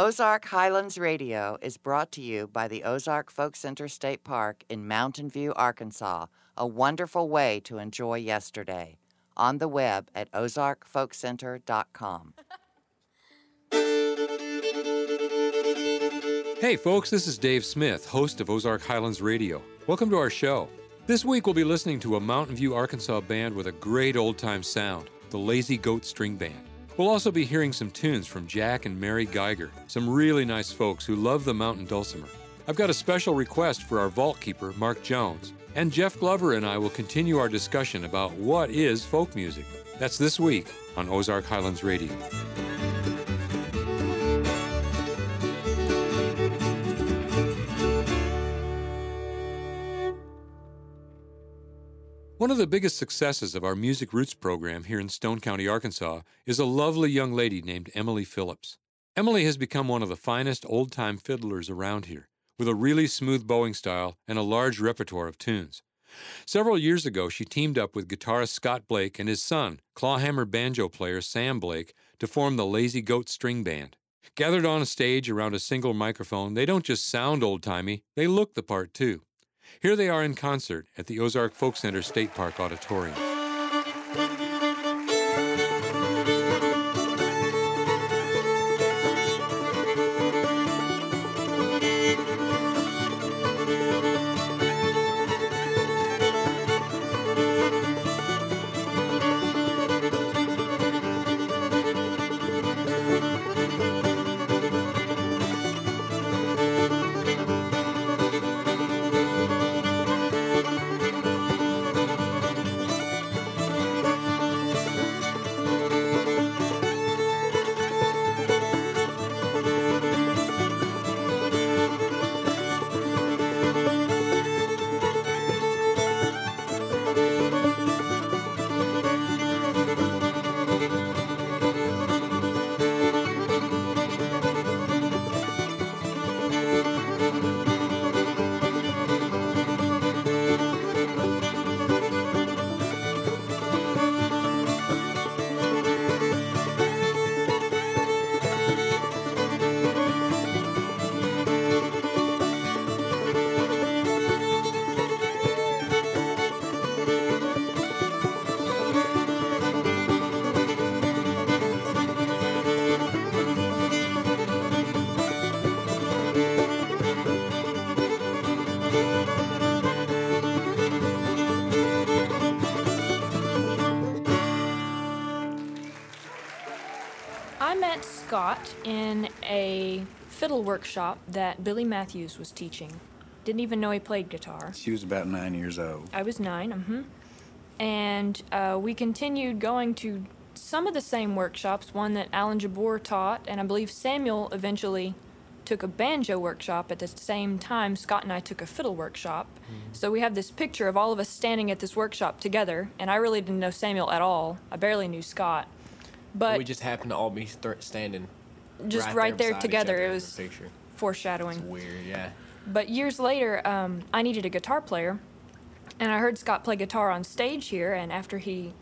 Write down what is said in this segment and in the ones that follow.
Ozark Highlands Radio is brought to you by the Ozark Folk Center State Park in Mountain View, Arkansas, a wonderful way to enjoy yesterday. On the web at ozarkfolkcenter.com. Hey, folks, this is Dave Smith, host of Ozark Highlands Radio. Welcome to our show. This week we'll be listening to a Mountain View, Arkansas band with a great old time sound, the Lazy Goat String Band. We'll also be hearing some tunes from Jack and Mary Geiger, some really nice folks who love the mountain dulcimer. I've got a special request for our vault keeper, Mark Jones, and Jeff Glover and I will continue our discussion about what is folk music. That's this week on Ozark Highlands Radio. One of the biggest successes of our Music Roots program here in Stone County, Arkansas, is a lovely young lady named Emily Phillips. Emily has become one of the finest old time fiddlers around here, with a really smooth bowing style and a large repertoire of tunes. Several years ago, she teamed up with guitarist Scott Blake and his son, clawhammer banjo player Sam Blake, to form the Lazy Goat String Band. Gathered on a stage around a single microphone, they don't just sound old timey, they look the part too. Here they are in concert at the Ozark Folk Center State Park Auditorium. Scott in a fiddle workshop that Billy Matthews was teaching. Didn't even know he played guitar. She was about nine years old. I was 9 mm-hmm. And uh, we continued going to some of the same workshops, one that Alan Jabbour taught, and I believe Samuel eventually took a banjo workshop at the same time Scott and I took a fiddle workshop. So we have this picture of all of us standing at this workshop together, and I really didn't know Samuel at all. I barely knew Scott. But we just happened to all be th- standing just right, there, beside each together. It was foreshadowing. It's weird, yeah. But years later, um, I needed a guitar player, and I heard Scott play guitar on stage here. And after he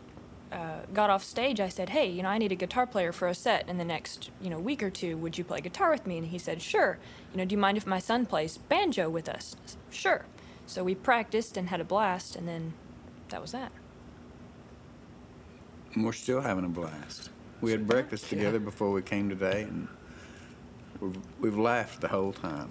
uh, got off stage, I said, "Hey, you know, I need a guitar player for a set in the next, you know, week or two. Would you play guitar with me?" And he said, "Sure. You know, do you mind if my son plays banjo with us?" Said, "Sure." So we practiced and had a blast, and then that was that. And we're still having a blast. We had breakfast together before we came today, and we've, we've laughed the whole time.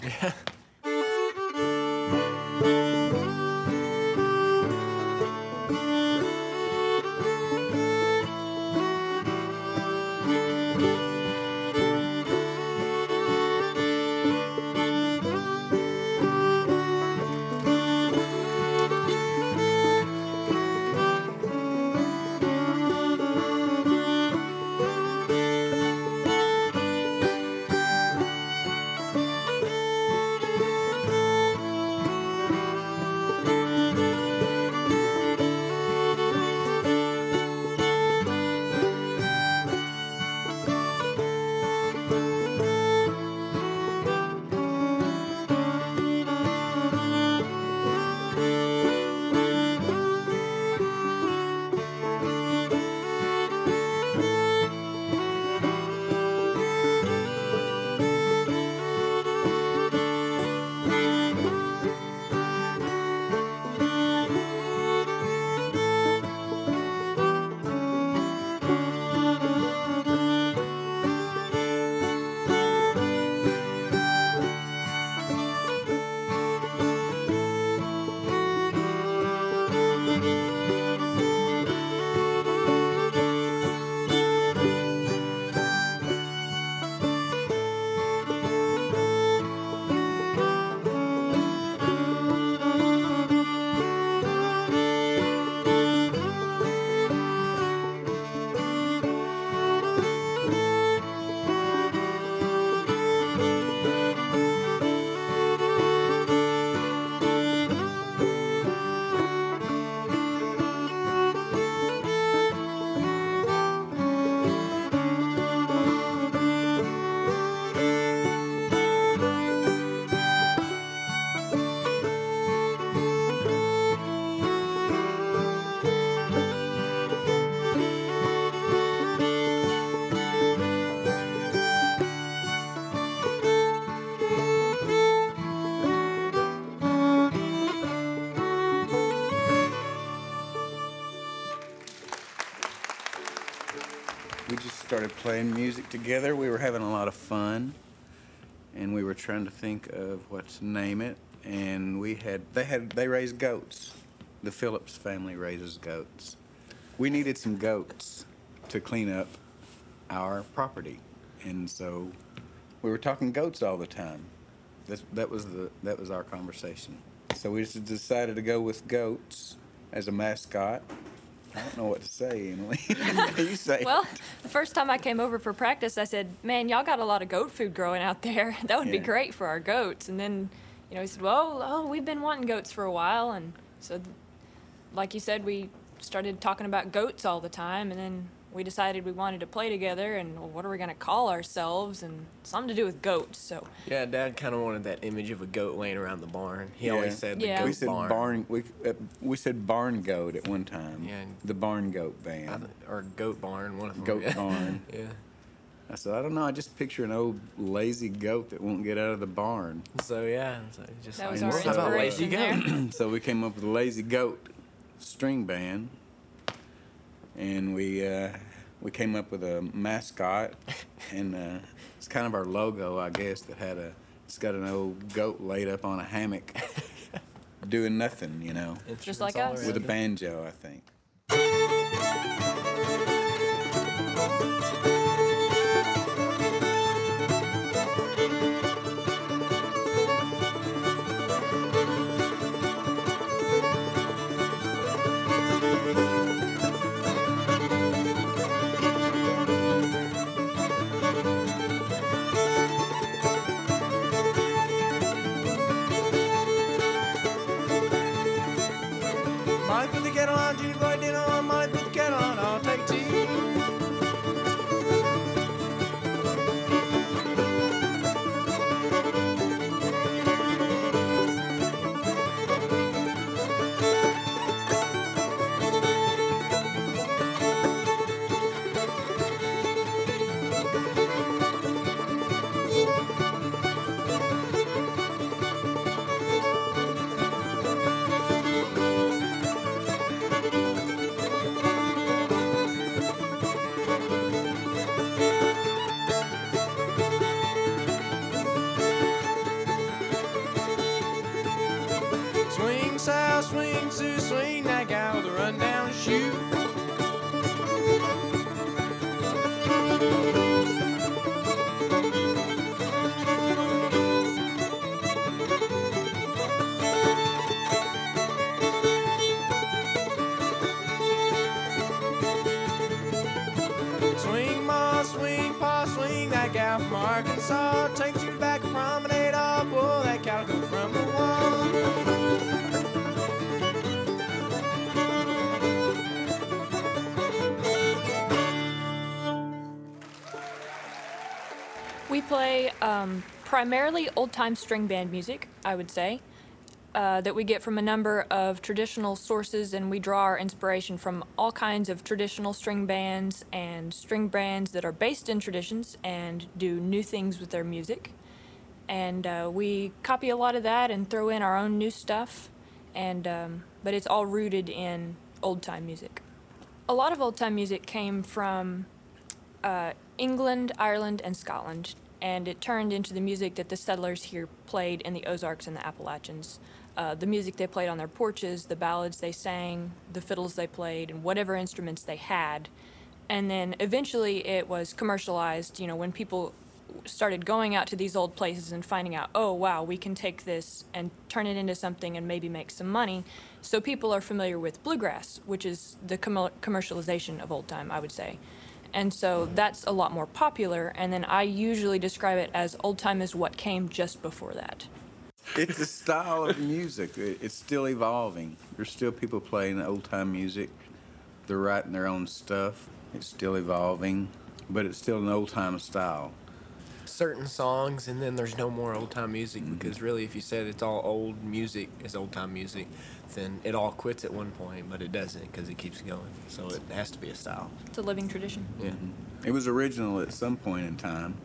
Music together. We were having a lot of fun, and we were trying to think of what to name it. And we had they had they raised goats. The Phillips family raises goats. We needed some goats to clean up our property, and so we were talking goats all the time. That was the that was our conversation. So we just decided to go with goats as a mascot. I don't know what to say, Emily. you say. it. Well, the first time I came over for practice, I said, "Man, y'all got a lot of goat food growing out there. That would be great for our goats." And then, you know, he said, "Well, oh, we've been wanting goats for a while." And so, like you said, we started talking about goats all the time, and then we decided we wanted to play together. And well, what are we gonna call ourselves? And something to do with goats. So Yeah, Dad kind of wanted that image of a goat laying around the barn. He Yeah. always said the Yeah. goat we said barn. barn. we uh, we said barn goat at one time. Yeah, The barn goat I band. th- or goat barn, one of them. Goat yeah. barn. yeah. I said I don't know. I just picture an old lazy goat that won't get out of the barn. So yeah, so just that was I our know. How about lazy inspiration there. so we came up with a lazy goat string band, and we uh, we came up with a mascot, and uh, it's kind of our logo, I guess. That had a it's got an old goat laid up on a hammock, doing nothing, you know, Just like us. with a banjo, I think. Primarily old time string band music, I would say, uh, that we get from a number of traditional sources, and we draw our inspiration from all kinds of traditional string bands and string bands that are based in traditions and do new things with their music. And uh, we copy a lot of that and throw in our own new stuff, and um, but it's all rooted in old time music. A lot of old time music came from uh, England, Ireland, and Scotland, and it turned into the music that the settlers here played in the Ozarks and the Appalachians. Uh, the music they played on their porches, the ballads they sang, the fiddles they played, and whatever instruments they had. And then eventually it was commercialized, you know, when people started going out to these old places and finding out, oh, wow, we can take this and turn it into something and maybe make some money. So people are familiar with bluegrass, which is the commer- commercialization of old time, I would say. And so that's a lot more popular. And then I usually describe it as old time is what came just before that. It's a style of music. It's still evolving. There's still people playing old time music. They're writing their own stuff. It's still evolving, but it's still an old time style. Certain songs, and then there's no more old time music because really, if you said it's all old music is old time music, then it all quits at one point, but it doesn't because it keeps going. So it has to be a style. It's a living tradition. Yeah. It was original at some point in time,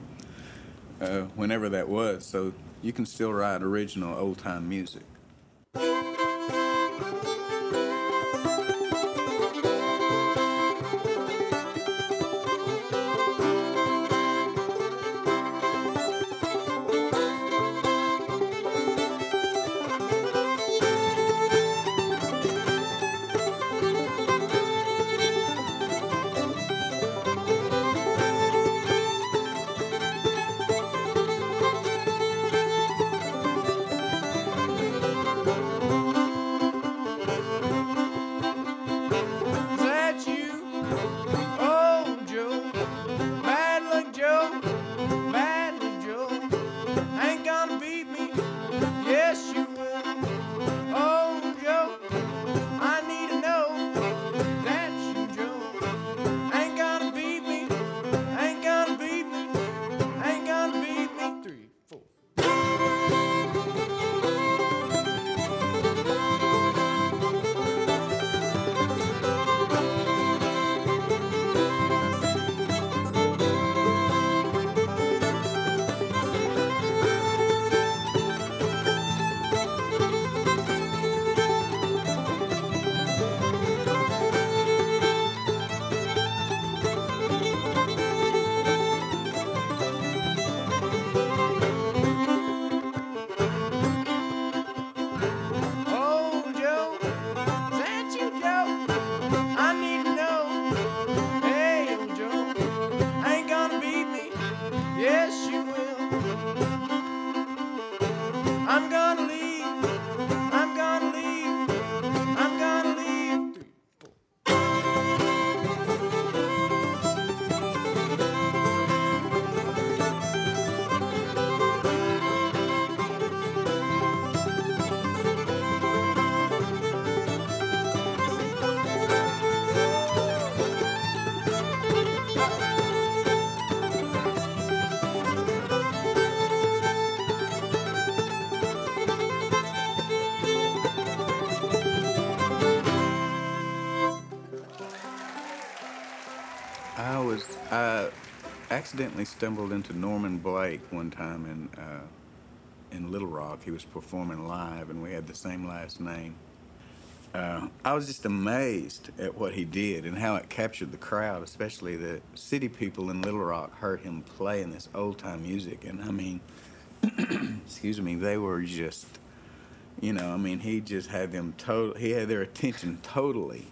uh, whenever that was. So you can still write original old time music. Accidentally stumbled into Norman Blake one time in uh, in Little Rock. He was performing live, and we had the same last name. Uh, I was just amazed at what he did and how it captured the crowd, especially the city people in Little Rock heard him playing this old time music. And I mean, excuse me, they were just, you know, I mean, he just had them total, he had their attention totally.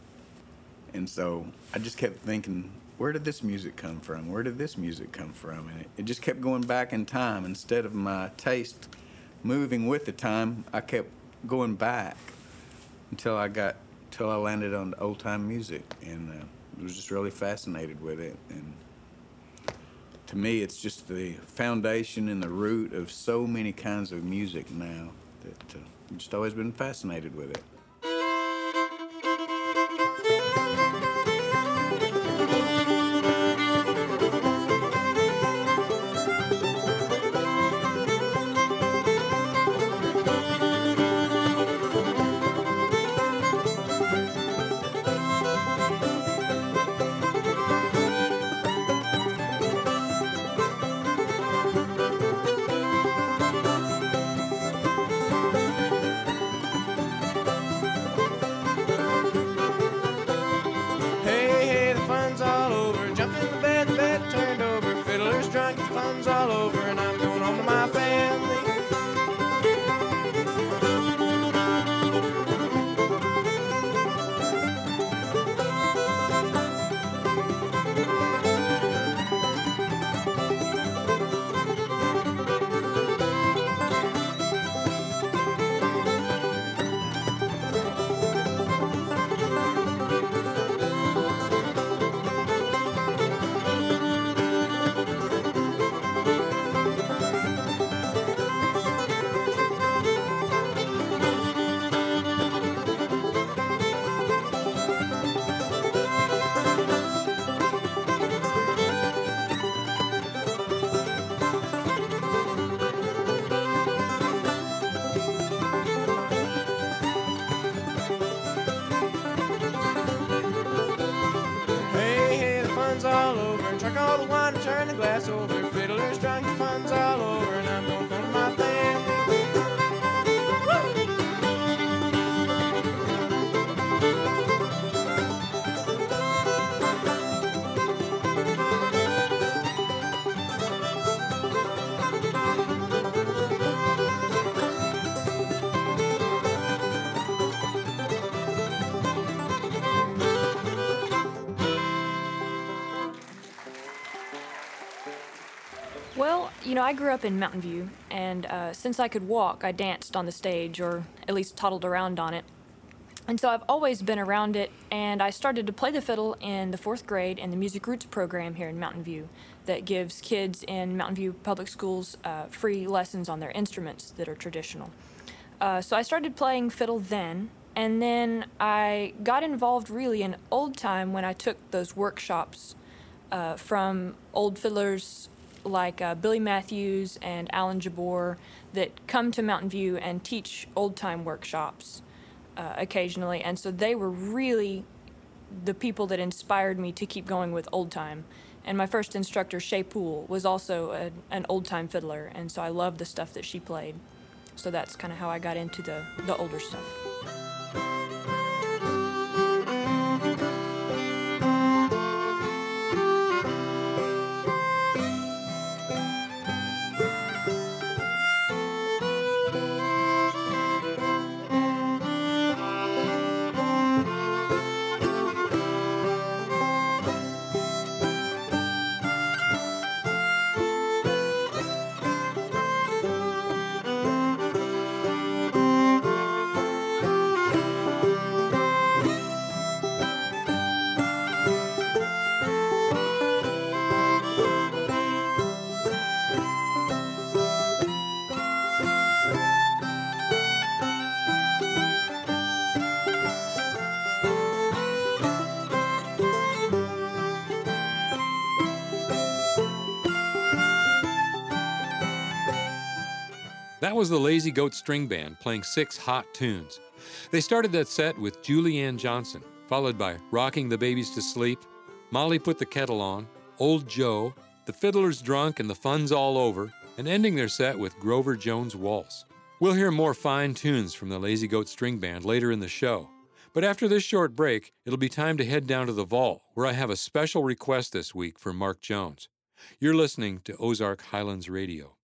And so I just kept thinking, where did this music come from? Where did this music come from? And it, it just kept going back in time. Instead of my taste moving with the time, I kept going back until I got until I landed on old time music, and uh, was just really fascinated with it. And to me, it's just the foundation and the root of so many kinds of music now that uh, I've just always been fascinated with it. You know, I grew up in Mountain View, and uh, since I could walk, I danced on the stage, or at least toddled around on it. And so I've always been around it, and I started to play the fiddle in the fourth grade in the Music Roots program here in Mountain View that gives kids in Mountain View Public Schools uh, free lessons on their instruments that are traditional. Uh, so I started playing fiddle then, and then I got involved really in old time when I took those workshops uh, from old fiddlers like uh, Billy Matthews and Alan Jabbour that come to Mountain View and teach old time workshops uh, occasionally. And so they were really the people that inspired me to keep going with old time. And my first instructor, Shay Poole, was also a, an old time fiddler, and so I loved the stuff that she played. So that's kind of how I got into the, the older stuff. That was the Lazy Goat String Band playing six hot tunes. They started that set with Julianne Johnson, followed by Rocking the Babies to Sleep, Molly Put the Kettle On, Old Joe, The fiddler's drunk and the fun's all over, and ending their set with Grover Jones' Waltz. We'll hear more fine tunes from the Lazy Goat String Band later in the show. But after this short break, it'll be time to head down to the vault, where I have a special request this week for Mark Jones. You're listening to Ozark Highlands Radio.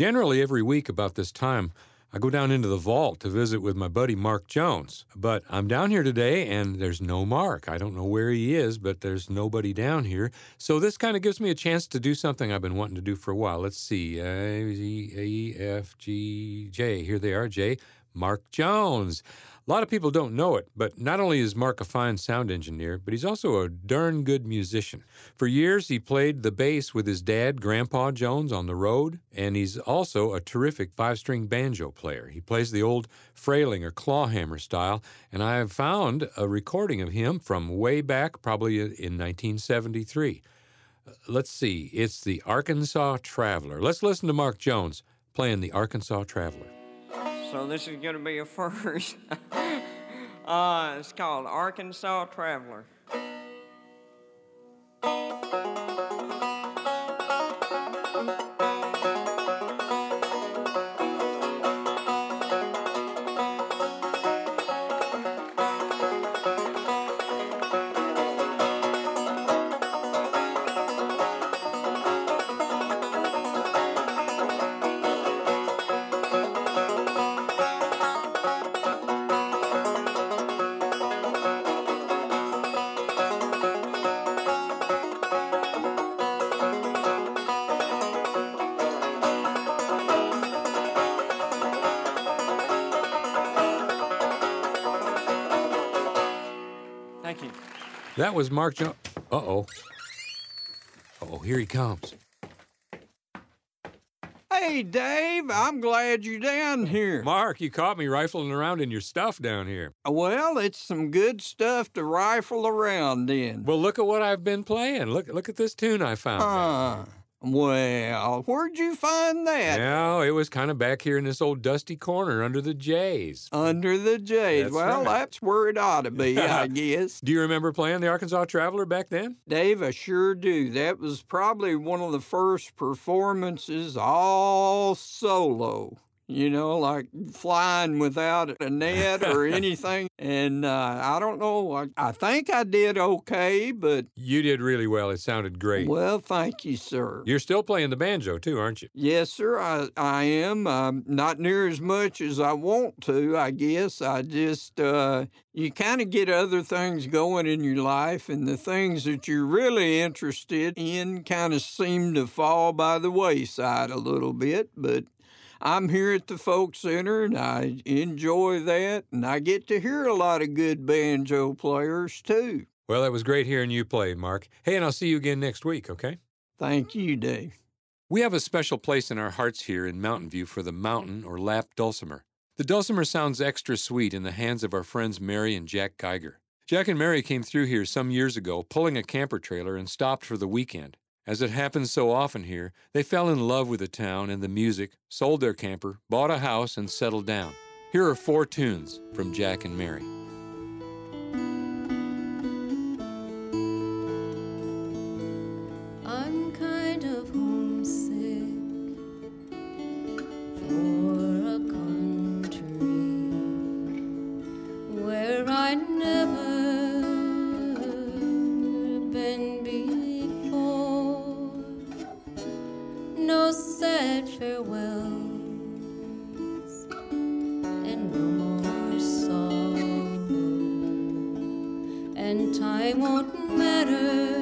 Generally, every week about this time, I go down into the vault to visit with my buddy Mark Jones. But I'm down here today and there's no Mark. I don't know where he is, but there's nobody down here. So this kind of gives me a chance to do something I've been wanting to do for a while. Let's see. A, E, F, G, J. Here they are, J. Mark Jones. A lot of people don't know it, but not only is Mark a fine sound engineer, but he's also a darn good musician. For years, he played the bass with his dad, Grandpa Jones, on the road, and he's also a terrific five string banjo player. He plays the old frailing or clawhammer style, and I have found a recording of him from way back, probably in 1973. Let's see, it's the Arkansas Traveler. Let's listen to Mark Jones playing the Arkansas Traveler. So this is going to be a first. uh, it's called Arkansas Traveler. That was Mark Jones. Uh oh. Oh, here he comes. Hey, Dave, I'm glad you're down here. Mark, you caught me rifling around in your stuff down here. Well, it's some good stuff to rifle around in. Well, look at what I've been playing. Look, look at this tune I found. Huh. Well, where'd you find that? Yeah, it was kind of back here in this old dusty corner under the J's. Under the J's. That's well, right. that's where it ought to be, I guess. Do you remember playing the Arkansas Traveler back then? Dave, I sure do. That was probably one of the first performances all solo. You know, like flying without a net or anything. And uh, I don't know. I, I think I did okay, but You did really well. It sounded great. well, thank you, sir. You're still playing the banjo too, aren't you? Yes, sir. I, I am. Um, not near as much as I want to, I guess. I just, uh, you kind of get other things going in your life, and the things that you're really interested in kind of seem to fall by the wayside a little bit. But I'm here at the Folk Center, and I enjoy that, and I get to hear a lot of good banjo players, too. Well, it was great hearing you play, Mark. Hey, and I'll see you again next week, okay? Thank you, Dave. We have a special place in our hearts here in Mountain View for the mountain or lap dulcimer. The dulcimer sounds extra sweet in the hands of our friends Mary and Jack Geiger. Jack and Mary came through here some years ago, pulling a camper trailer, and stopped for the weekend. As it happens so often here, they fell in love with the town and the music, sold their camper, bought a house, and settled down. Here are four tunes from Jack and Mary. I'm kind no sad farewells and no more sorrow, and time won't matter.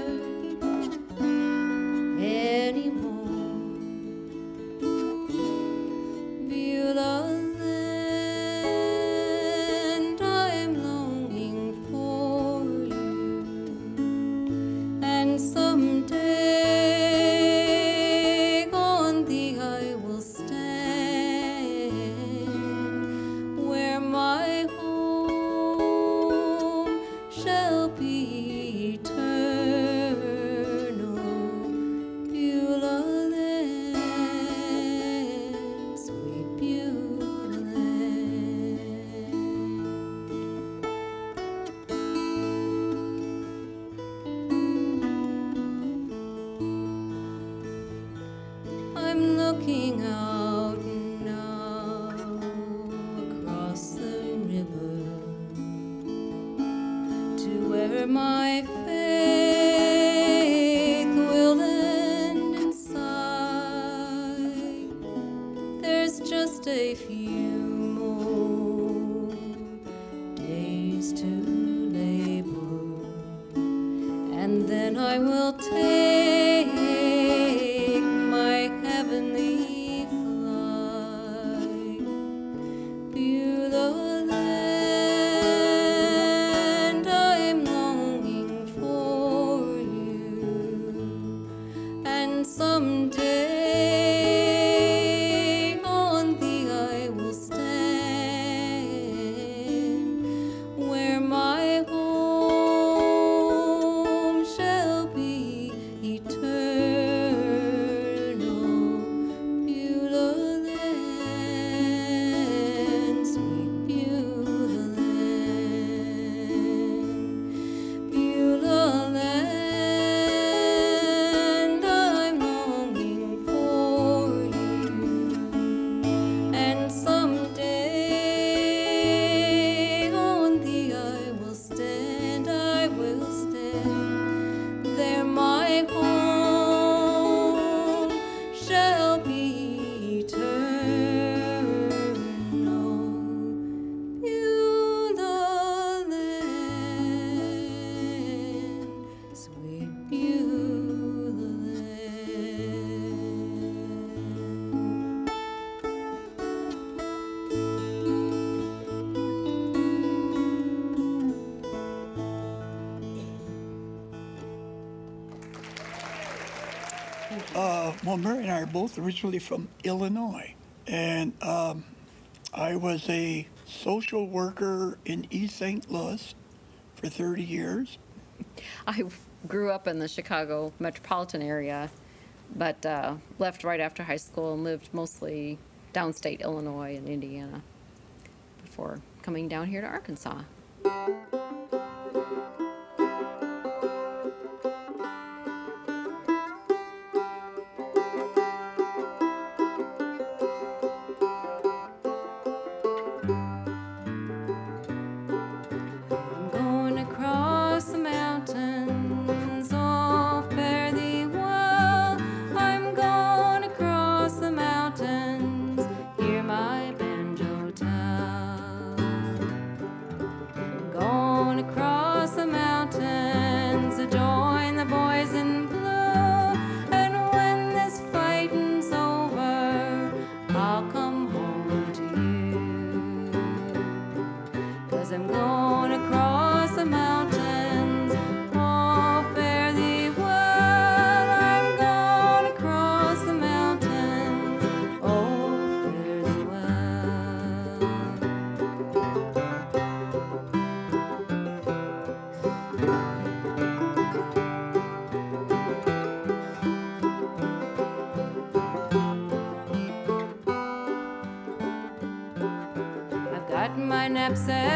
And I are both originally from Illinois. And um, I was a social worker in East St. Louis for 30 years. I grew up in the Chicago metropolitan area, but uh, left right after high school and lived mostly downstate Illinois and Indiana before coming down here to Arkansas. steps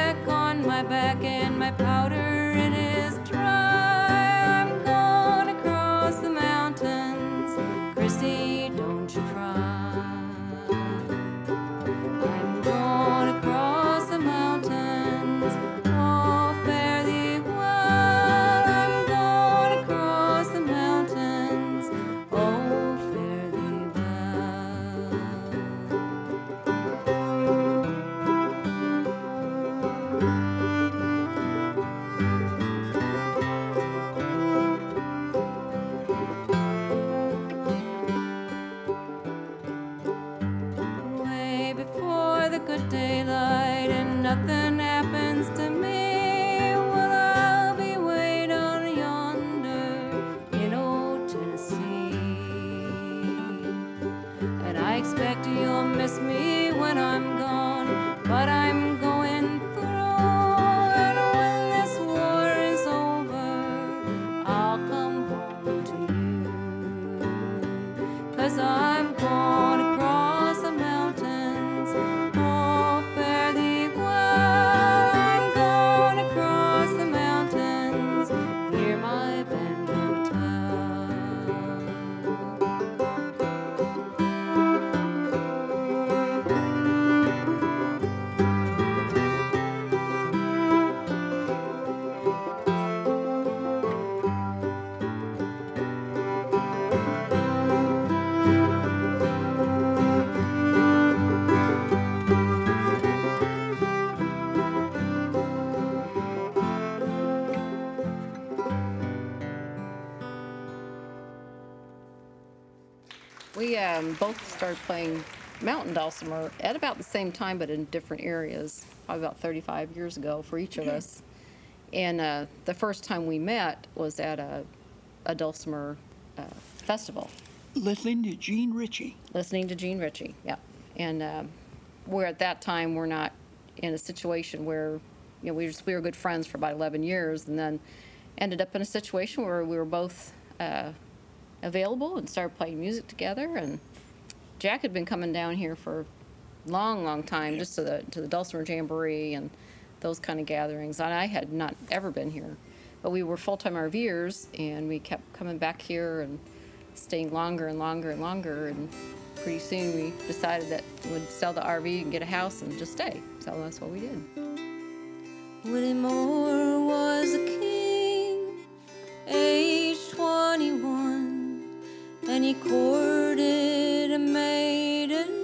um, both started playing mountain dulcimer at about the same time, but in different areas, probably about 35 years ago for each of us. And uh, the first time we met was at a, a dulcimer uh, festival, Listening to Jean Ritchie. listening to Jean Ritchie. Yeah, and um, we're at that time we're not in a situation where you know we were just, we were good friends for about 11 years, and then ended up in a situation where we were both uh, available and started playing music together. And Jack had been coming down here for long, long time, just to the to the Dulcimer Jamboree and those kind of gatherings. And I had not ever been here, but we were full time RVers, and we kept coming back here and staying longer and longer and longer. And pretty soon we decided that we'd sell the RV and get a house and just stay. So that's what we did. Willie Moore was a king, age 21, and he courted a maiden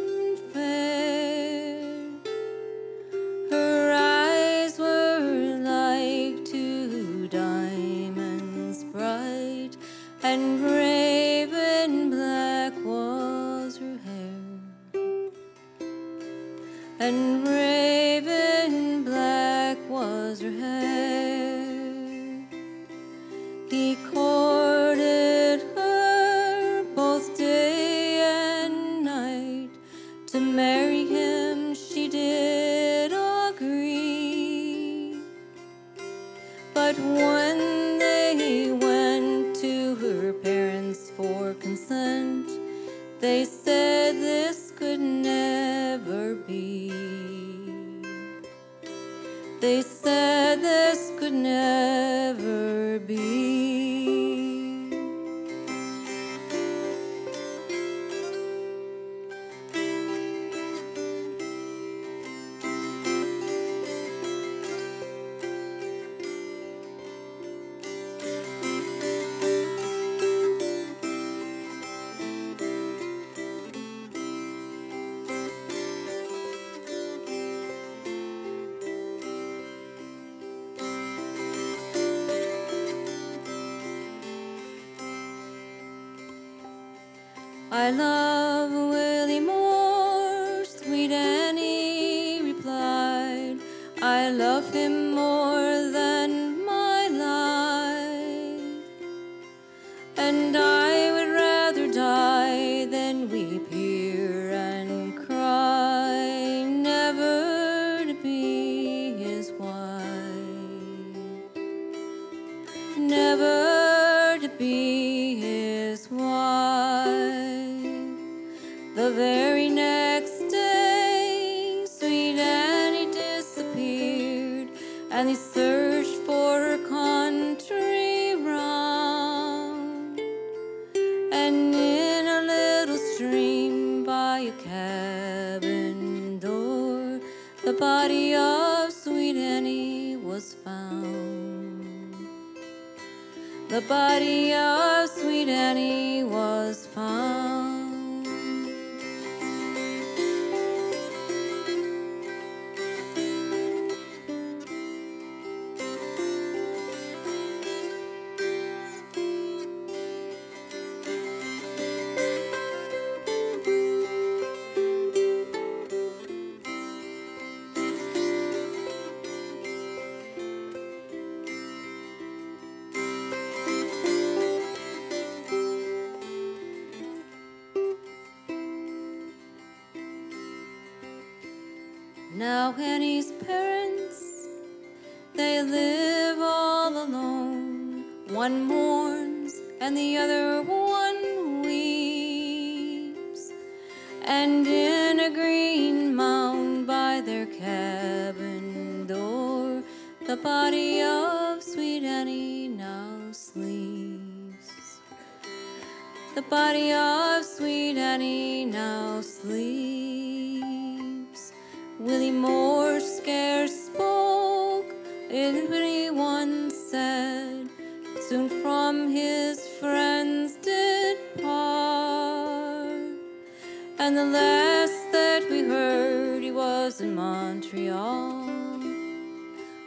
in Montreal,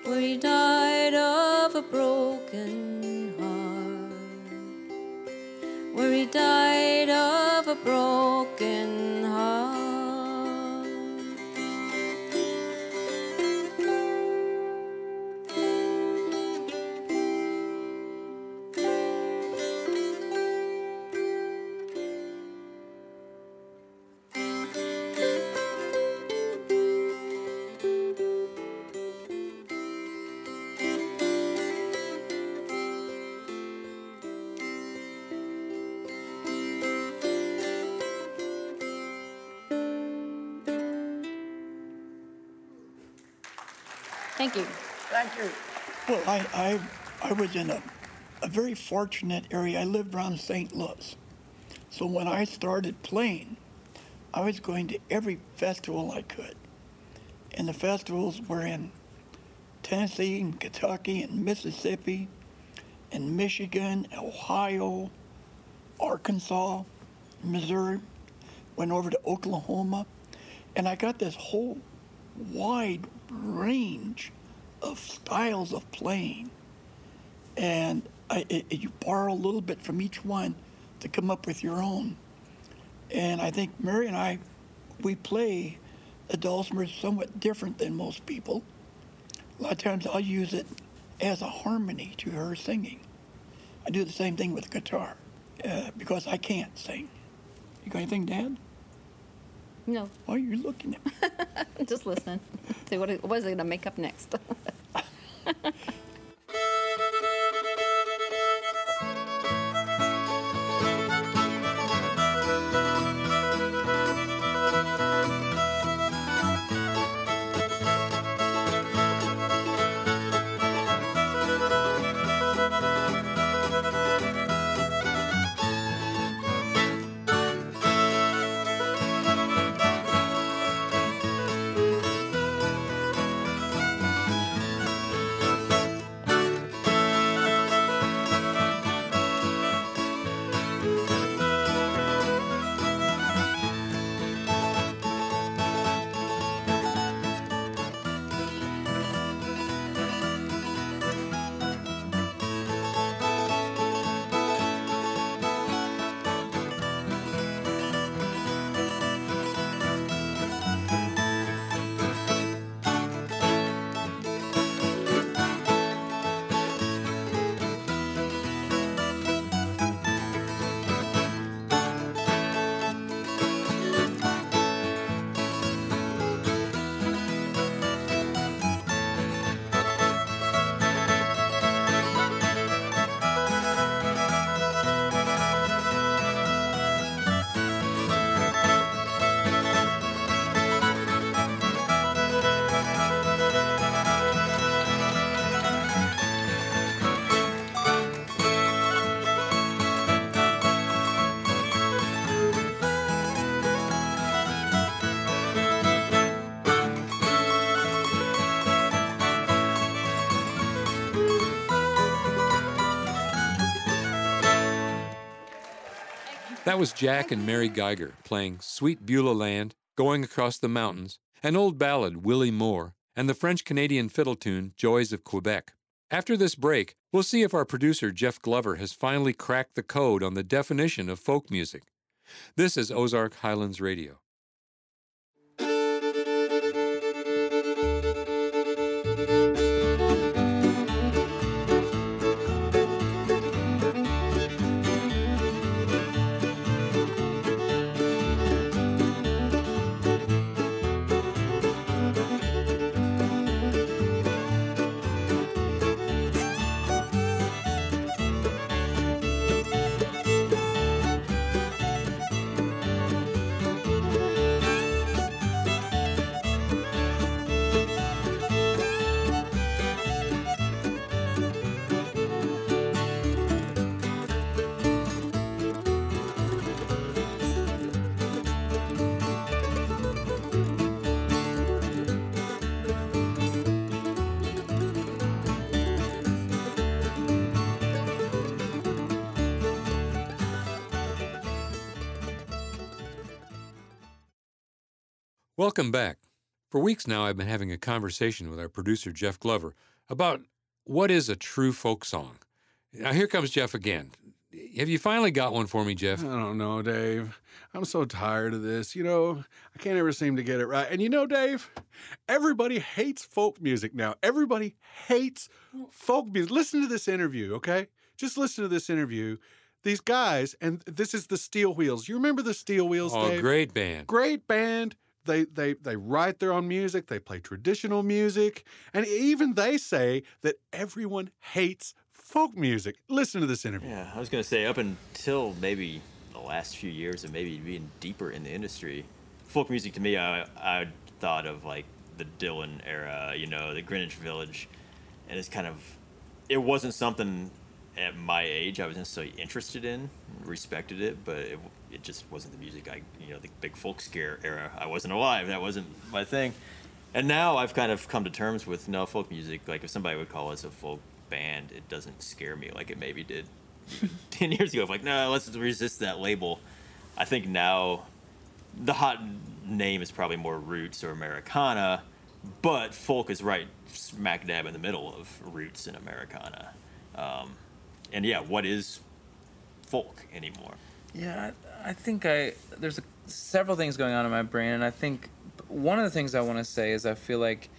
where he died of a broken heart. Where he died of a broken heart. I, I, I was in a, a very fortunate area. I lived around St. Louis. So when I started playing, I was going to every festival I could. And the festivals were in Tennessee and Kentucky and Mississippi and Michigan, Ohio, Arkansas, Missouri, went over to Oklahoma, and I got this whole wide range of styles of playing. And I, it, you borrow a little bit from each one to come up with your own. And I think Mary and I, we play the dulcimer somewhat different than most people. A lot of times I'll use it as a harmony to her singing. I do the same thing with guitar uh, because I can't sing. You got anything, Dad? No, Why are you looking at me? just listening. See what what is it going to make up next? That was Jack and Mary Geiger playing Sweet Beulah Land, Going Across the Mountains, an old ballad, Willie Moore, and the French Canadian fiddle tune, Joys of Quebec. After this break, we'll see if our producer, Jeff Glover, has finally cracked the code on the definition of folk music. This is Ozark Highlands Radio. Welcome back. For weeks now, I've been having a conversation with our producer, Jeff Glover, about what is a true folk song. Now, here comes Jeff again. Have you finally got one for me, Jeff? I don't know, Dave. I'm so tired of this. You know, I can't ever seem to get it right. And you know, Dave, everybody hates folk music now. Everybody hates folk music. Listen to this interview, okay? Just listen to this interview. These guys, and this is the Steel Wheels. You remember the Steel Wheels, Oh, Dave? great band. Great band. They, they they write their own music. They play traditional music, and even they say that everyone hates folk music. Listen to this interview. Yeah, I was gonna say up until maybe the last few years, and maybe being deeper in the industry, folk music to me, I I thought of like the Dylan era, you know, the Greenwich Village, and it's kind of, it wasn't something at my age I was necessarily interested in, respected it, but it it just wasn't the music I, you know, the big folk scare era. I wasn't alive. That wasn't my thing. And now I've kind of come to terms with no folk music. Like if somebody would call us a folk band, it doesn't scare me like it maybe did ten years ago. I'm like, no, let's resist that label. I think now the hot name is probably more roots or Americana, but folk is right smack dab in the middle of roots and Americana. Um, and yeah, what is folk anymore? Yeah, I, think I there's a, several things going on in my brain, and I think one of the things I want to say is I feel like,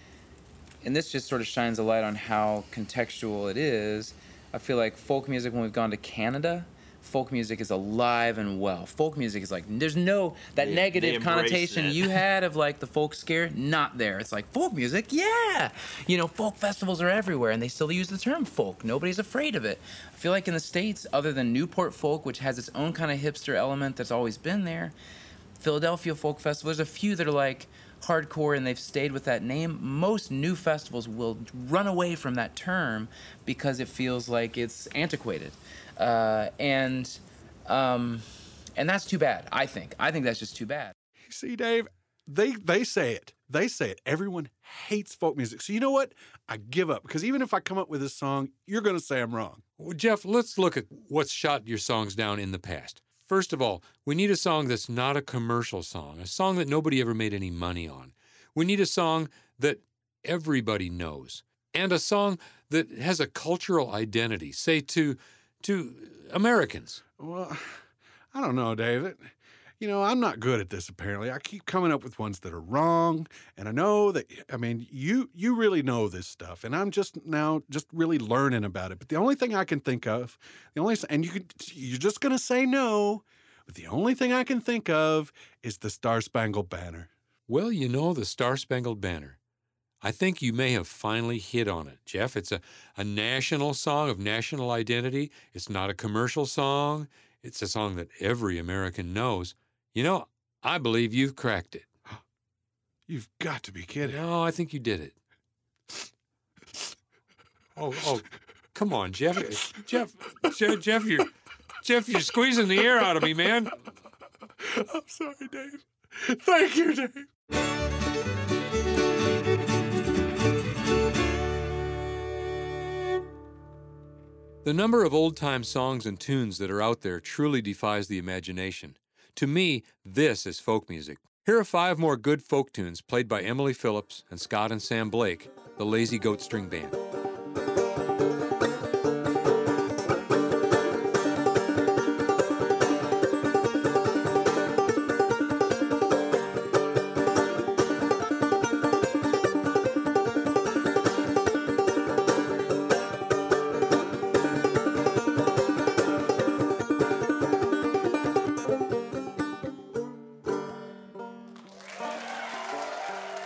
and this just sort of shines a light on how contextual it is. I feel like folk music when we've gone to Canada. Folk music is alive and well. Folk music is like there's no that They- they negative embrace connotation it. you had of like the folk scare, not there. It's like folk music, yeah. You know, folk festivals are everywhere and they still use the term folk. Nobody's afraid of it. I feel like in the States, other than Newport Folk, which has its own kind of hipster element that's always been there, Philadelphia Folk Festival, there's a few that are like hardcore and they've stayed with that name. Most new festivals will run away from that term because it feels like it's antiquated. Uh, and um, and that's too bad, I think. I think that's just too bad. See, Dave, they they say it. They say it. Everyone hates folk music. So you know what? I give up because even if I come up with this song, you're going to say I'm wrong. Well, Jeff, let's look at what's shot your songs down in the past. First of all, we need a song that's not a commercial song, a song that nobody ever made any money on. We need a song that everybody knows, and a song that has a cultural identity, say to to Americans. Well, I don't know, David. You know, I'm not good at this. Apparently, I keep coming up with ones that are wrong, and I know that. I mean, you you really know this stuff, and I'm just now just really learning about it. But the only thing I can think of, the only and you could you're just gonna say no, but the only thing I can think of is the Star Spangled Banner. Well, you know, the Star Spangled Banner. I think you may have finally hit on it, Jeff. It's a, a national song of national identity. It's not a commercial song. It's a song that every American knows. You know, I believe you've cracked it. You've got to be kidding. No, I think you did it. Oh, oh, come on, Jeff. Jeff, Jeff, Jeff, you're, Jeff, you're squeezing the air out of me, man. I'm sorry, Dave. Thank you, Dave. The number of old time songs and tunes that are out there truly defies the imagination. To me, this is folk music. Here are five more good folk tunes played by Emily Phillips and Scott and Sam Blake, the Lazy Goat String Band.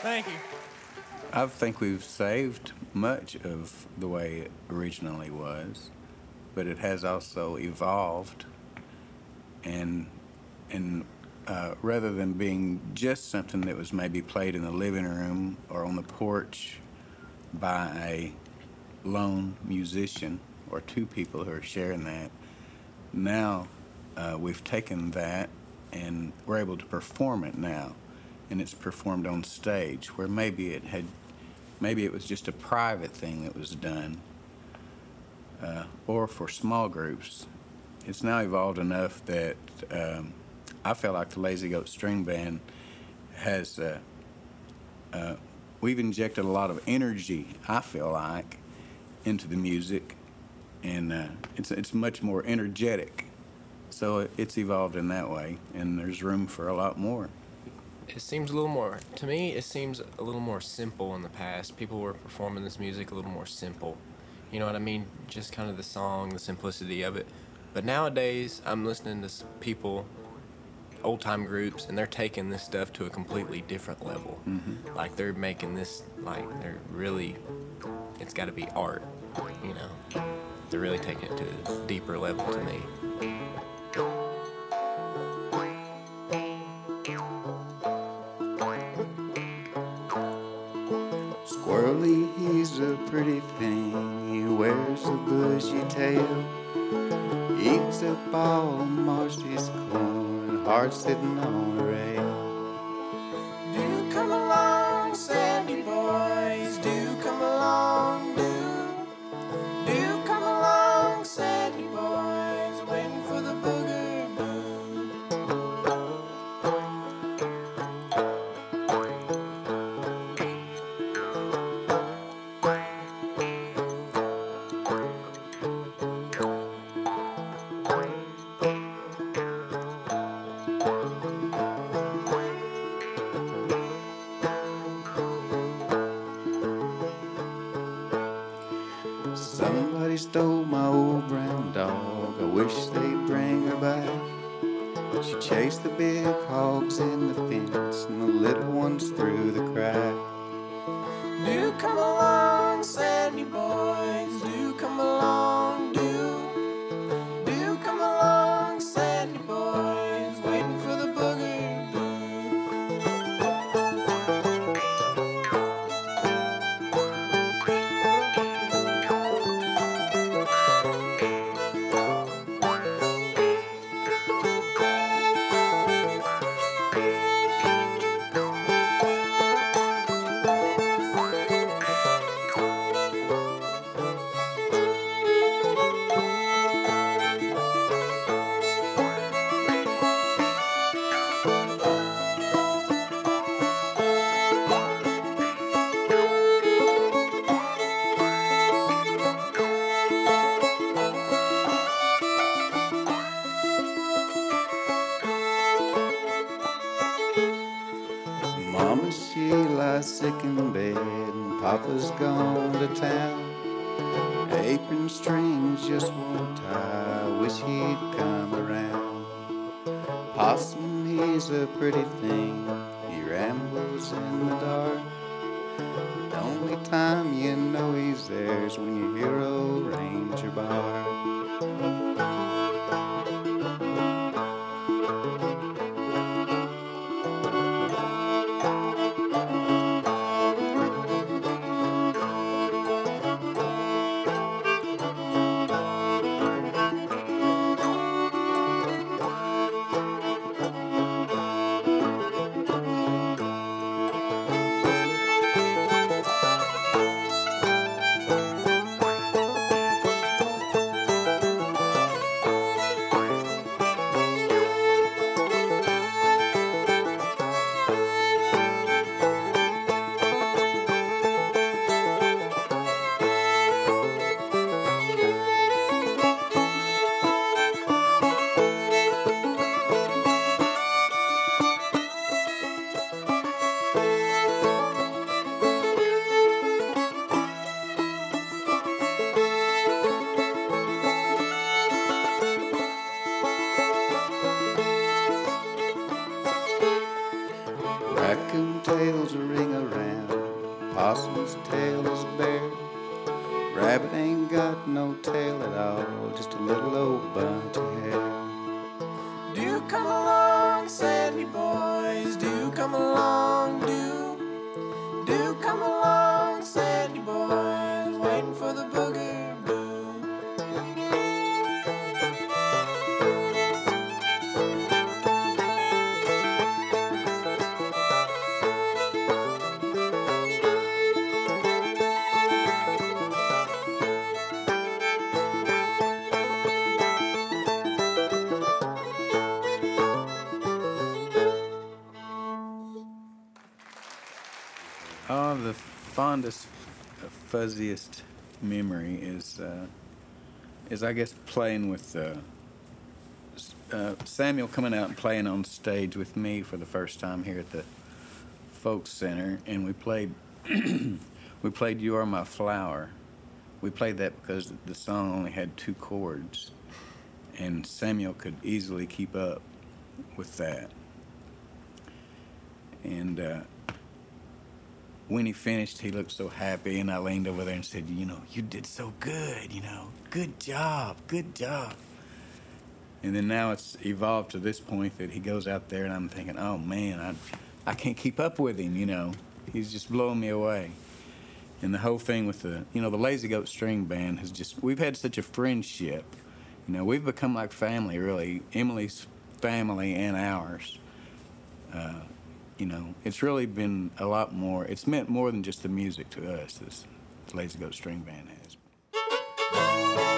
Thank you. I think we've saved much of the way it originally was, but it has also evolved. And and uh, rather than being just something that was maybe played in the living room or on the porch by a lone musician or two people who are sharing that, now uh, we've taken that and we're able to perform it now and it's performed on stage where maybe it had maybe it was just a private thing that was done uh, or for small groups it's now evolved enough that um, i feel like the lazy goat string band has uh, uh, we've injected a lot of energy. I feel like into the music, and uh, it's it's much more energetic. So it's evolved in that way, and there's room for a lot more. It seems a little more, to me, it seems a little more simple in the past. People were performing this music a little more simple. You know what I mean? Just kind of the song, the simplicity of it. But nowadays, I'm listening to people, old time groups, and they're taking this stuff to a completely different level. Mhm. Like they're making this, like, they're really, it's got to be art, you know? They're really taking it to a deeper level to me. Pretty thing. He wears a bushy tail. Eats up all of Marcy's corn, hard sitting on a rail. Wish they'd bring her back. But she chased the big hogs in the fence and the little ones through the crack. Papa's gone to town. Apron strings just won't tie. Wish he'd come around. Possum, he's a pretty thing. He rambles in the dark. The only time you know he's there is when you hear old Ranger bark. Fondest, uh, fuzziest memory is, uh, is I guess playing with uh, uh, Samuel coming out and playing on stage with me for the first time here at the Folk Center, and we played, we played "You Are My Flower." We played that because the song only had two chords, and Samuel could easily keep up with that. And uh, when he finished, he looked so happy, and I leaned over there and said, "You know, you did so good. You know, good job, good job." And then now it's evolved to this point that he goes out there, and I'm thinking, "Oh man, I, I can't keep up with him. You know, he's just blowing me away." And the whole thing with the, you know, the Lazy Goat String Band has just, we've had such a friendship. You know, we've become like family, really. Emily's family and ours. Uh, you know, it's really been a lot more. It's meant more than just the music to us. This Lazy Goat String Band has.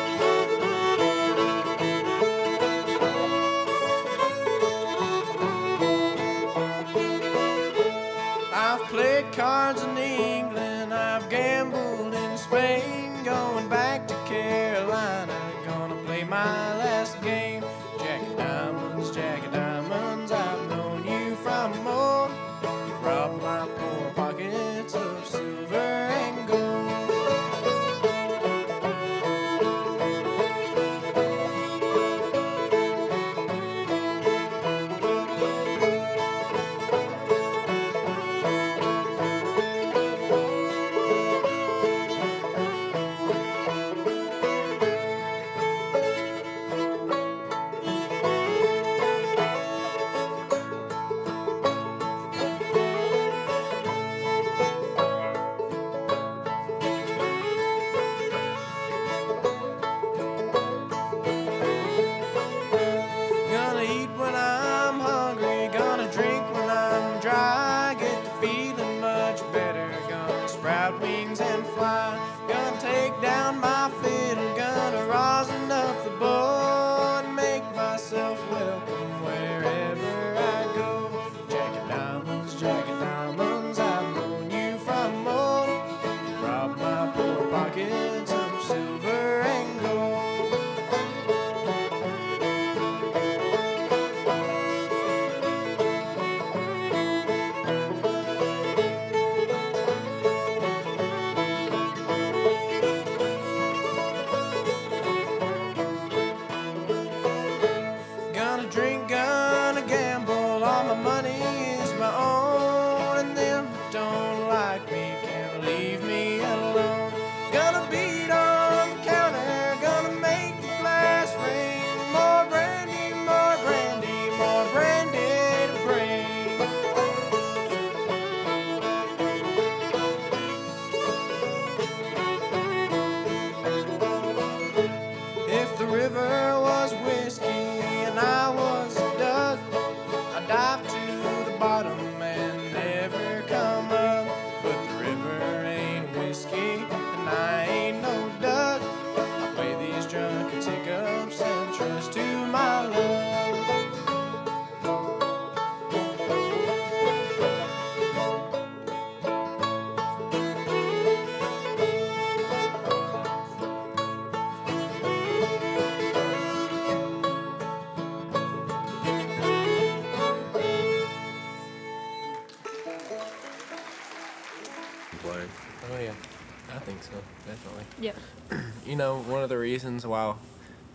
One of the reasons why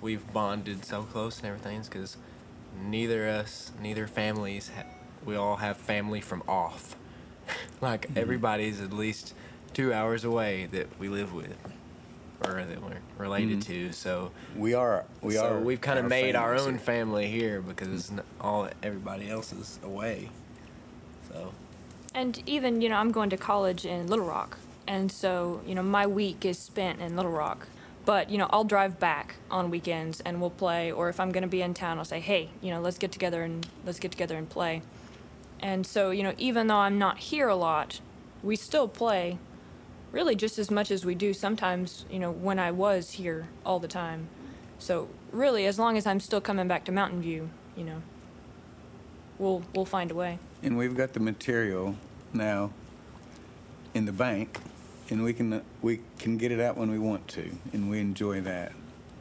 we've bonded so close and everything is because neither us, neither families, ha- we all have family from off. like everybody's at least two hours away that we live with, or that we're related Mhm. to. So We are- we so are We've kind of made our own here. family here because n- all everybody else is away. So. And even, you know, I'm going to college in Little Rock. And so, you know, my week is spent in Little Rock. But, you know, I'll drive back on weekends and we'll play. Or if I'm going to be in town, I'll say, hey, you know, let's get together and let's get together and play. And so, you know, even though I'm not here a lot, we still play really just as much as we do sometimes, you know, when I was here all the time. So, really, as long as I'm still coming back to Mountain View, you know, we'll we'll find a way. And we've got the material now in the bank, and we can we can get it out when we want to, and we enjoy that,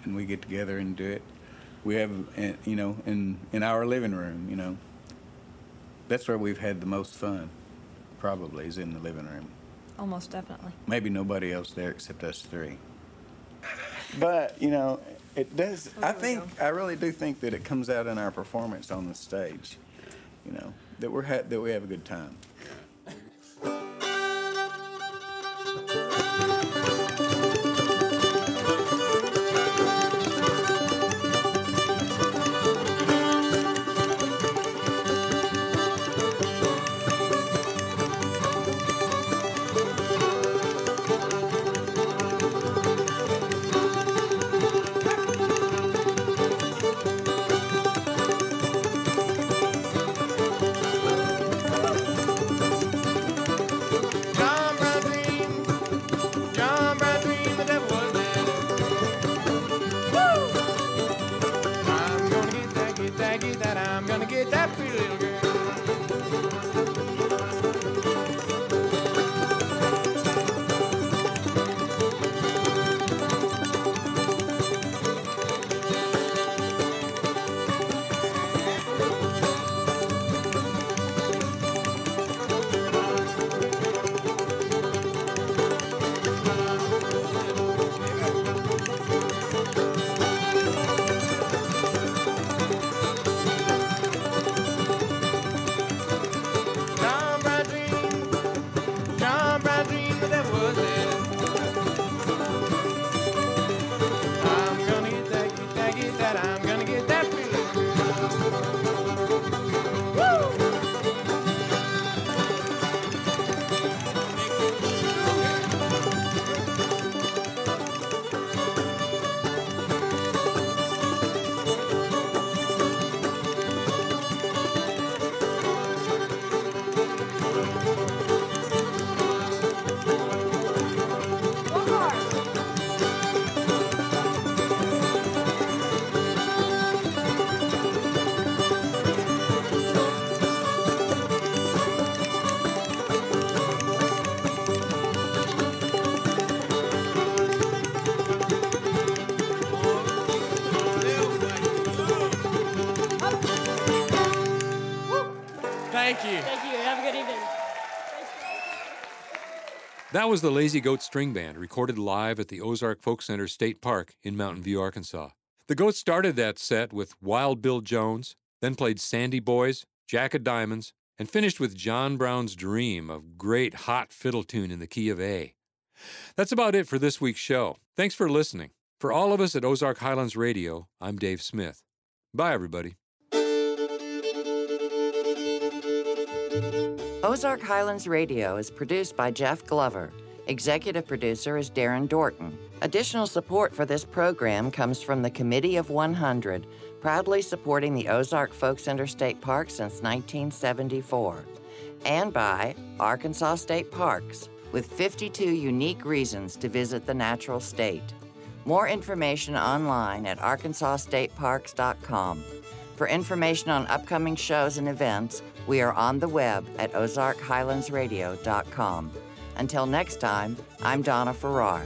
and we get together and do it. We have, uh, you know, in in our living room, you know. That's where we've had the most fun, probably, is in the living room. Almost definitely. Maybe nobody else there except us three. But you know, it does. I think I really do think that it comes out in our performance on the stage. You know, that we're ha- that we have a good time. That was the Lazy Goat String Band, recorded live at the Ozark Folk Center State Park in Mountain View, Arkansas. The Goats started that set with Wild Bill Jones, then played Sandy Boys, Jack of Diamonds, and finished with John Brown's Dream, a great hot fiddle tune in the key of A. That's about it for this week's show. Thanks for listening. For all of us at Ozark Highlands Radio, I'm Dave Smith. Bye, everybody. Ozark Highlands Radio is produced by Jeff Glover. Executive producer is Darren Dorton. Additional support for this program comes from the Committee of 100, proudly supporting the Ozark Folk Center State Park since 1974, and by Arkansas State Parks, with 52 unique reasons to visit the natural state. More information online at arkansasstateparks.com. For information on upcoming shows and events, we are on the web at ozarkhighlandsradio.com. Until next time, I'm Donna Farrar.